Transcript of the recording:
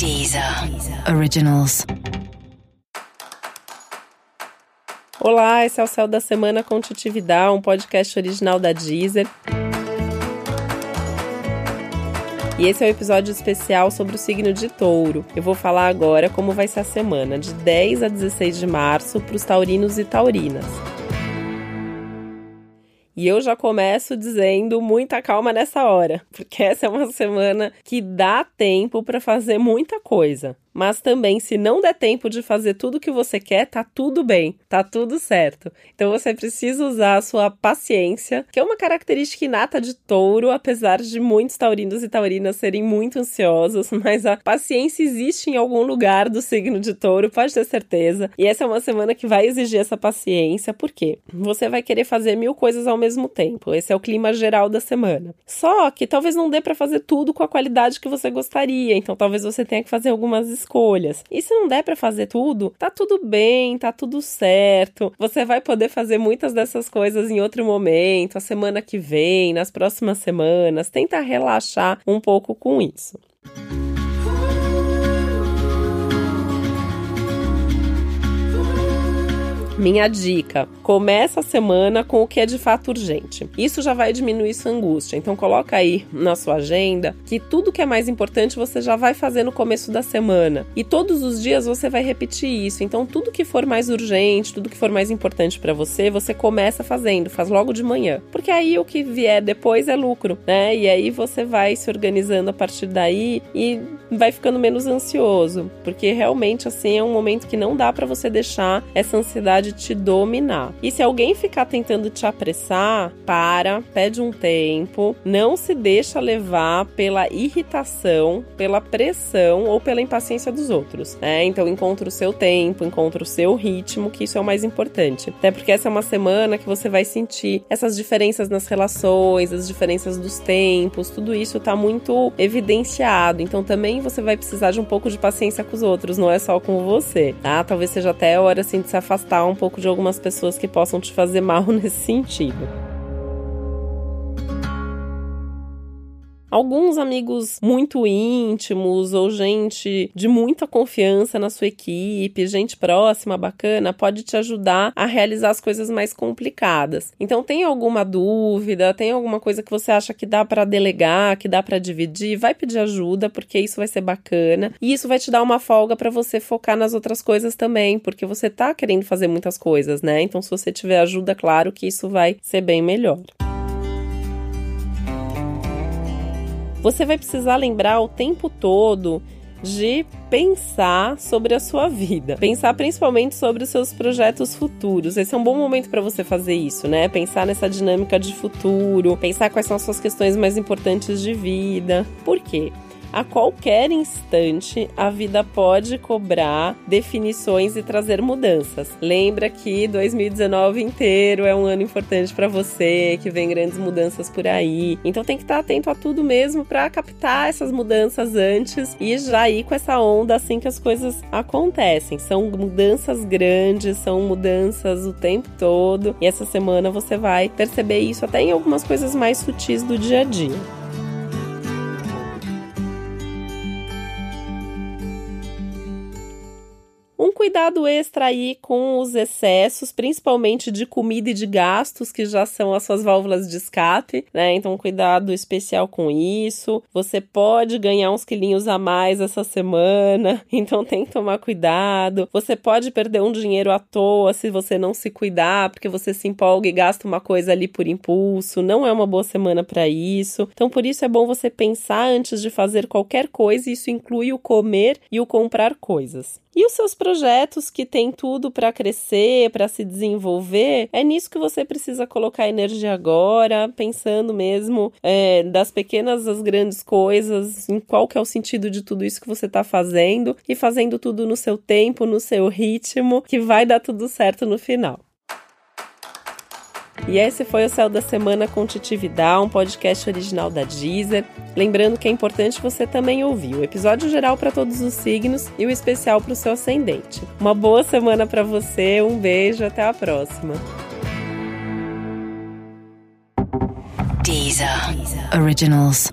Deezer Originals. Olá, esse é o Céu da Semana com Titividade, um podcast original da Deezer. E esse é o um episódio especial sobre o signo de touro. Eu vou falar agora como vai ser a semana, de 10 a 16 de março, para os taurinos e taurinas. E eu já começo dizendo muita calma nessa hora, porque essa é uma semana que dá tempo para fazer muita coisa. Mas também, se não der tempo de fazer tudo o que você quer, tá tudo bem, tá tudo certo. Então você precisa usar a sua paciência, que é uma característica inata de touro, apesar de muitos taurinos e taurinas serem muito ansiosos, mas a paciência existe em algum lugar do signo de touro, pode ter certeza. E essa é uma semana que vai exigir essa paciência, porque você vai querer fazer mil coisas ao mesmo tempo. Esse é o clima geral da semana. Só que talvez não dê para fazer tudo com a qualidade que você gostaria, então talvez você tenha que fazer algumas escolhas. E se não der para fazer tudo, tá tudo bem, tá tudo certo. Você vai poder fazer muitas dessas coisas em outro momento, a semana que vem, nas próximas semanas. Tenta relaxar um pouco com isso. Minha dica: começa a semana com o que é de fato urgente. Isso já vai diminuir sua angústia. Então coloca aí na sua agenda que tudo que é mais importante você já vai fazer no começo da semana. E todos os dias você vai repetir isso. Então tudo que for mais urgente, tudo que for mais importante para você, você começa fazendo, faz logo de manhã. Porque aí o que vier depois é lucro, né? E aí você vai se organizando a partir daí e vai ficando menos ansioso, porque realmente assim é um momento que não dá para você deixar essa ansiedade pode te dominar. E se alguém ficar tentando te apressar, para, pede um tempo, não se deixa levar pela irritação, pela pressão ou pela impaciência dos outros. Né? Então encontra o seu tempo, encontra o seu ritmo, que isso é o mais importante. Até porque essa é uma semana que você vai sentir essas diferenças nas relações, as diferenças dos tempos, tudo isso está muito evidenciado. Então também você vai precisar de um pouco de paciência com os outros, não é só com você, tá? Talvez seja até hora assim de se afastar um pouco de algumas pessoas que possam te fazer mal nesse sentido. Alguns amigos muito íntimos ou gente de muita confiança na sua equipe, gente próxima, bacana, pode te ajudar a realizar as coisas mais complicadas. Então, tem alguma dúvida, tem alguma coisa que você acha que dá para delegar, que dá para dividir, vai pedir ajuda, porque isso vai ser bacana e isso vai te dar uma folga para você focar nas outras coisas também, porque você tá querendo fazer muitas coisas, né? Então, se você tiver ajuda, claro que isso vai ser bem melhor. Você vai precisar lembrar o tempo todo de pensar sobre a sua vida, pensar principalmente sobre os seus projetos futuros. Esse é um bom momento para você fazer isso, né? Pensar nessa dinâmica de futuro, pensar quais são as suas questões mais importantes de vida. Por quê? A qualquer instante, a vida pode cobrar definições e trazer mudanças. Lembra que 2019 inteiro é um ano importante para você, que vem grandes mudanças por aí. Então tem que estar atento a tudo mesmo para captar essas mudanças antes e já ir com essa onda assim que as coisas acontecem. São mudanças grandes, são mudanças o tempo todo. E essa semana você vai perceber isso até em algumas coisas mais sutis do dia a dia. Cuidado extra aí com os excessos, principalmente de comida e de gastos, que já são as suas válvulas de escape, né? Então, cuidado especial com isso. Você pode ganhar uns quilinhos a mais essa semana, então tem que tomar cuidado. Você pode perder um dinheiro à toa se você não se cuidar, porque você se empolga e gasta uma coisa ali por impulso. Não é uma boa semana para isso. Então, por isso é bom você pensar antes de fazer qualquer coisa, isso inclui o comer e o comprar coisas. E os seus projetos que têm tudo para crescer, para se desenvolver, é nisso que você precisa colocar energia agora, pensando mesmo é, das pequenas às grandes coisas, em qual que é o sentido de tudo isso que você está fazendo e fazendo tudo no seu tempo, no seu ritmo, que vai dar tudo certo no final. E esse foi o Céu da Semana com Titividade, um podcast original da Deezer. Lembrando que é importante você também ouvir o episódio geral para todos os signos e o especial para o seu ascendente. Uma boa semana para você, um beijo, até a próxima. Deezer, Deezer. Originals.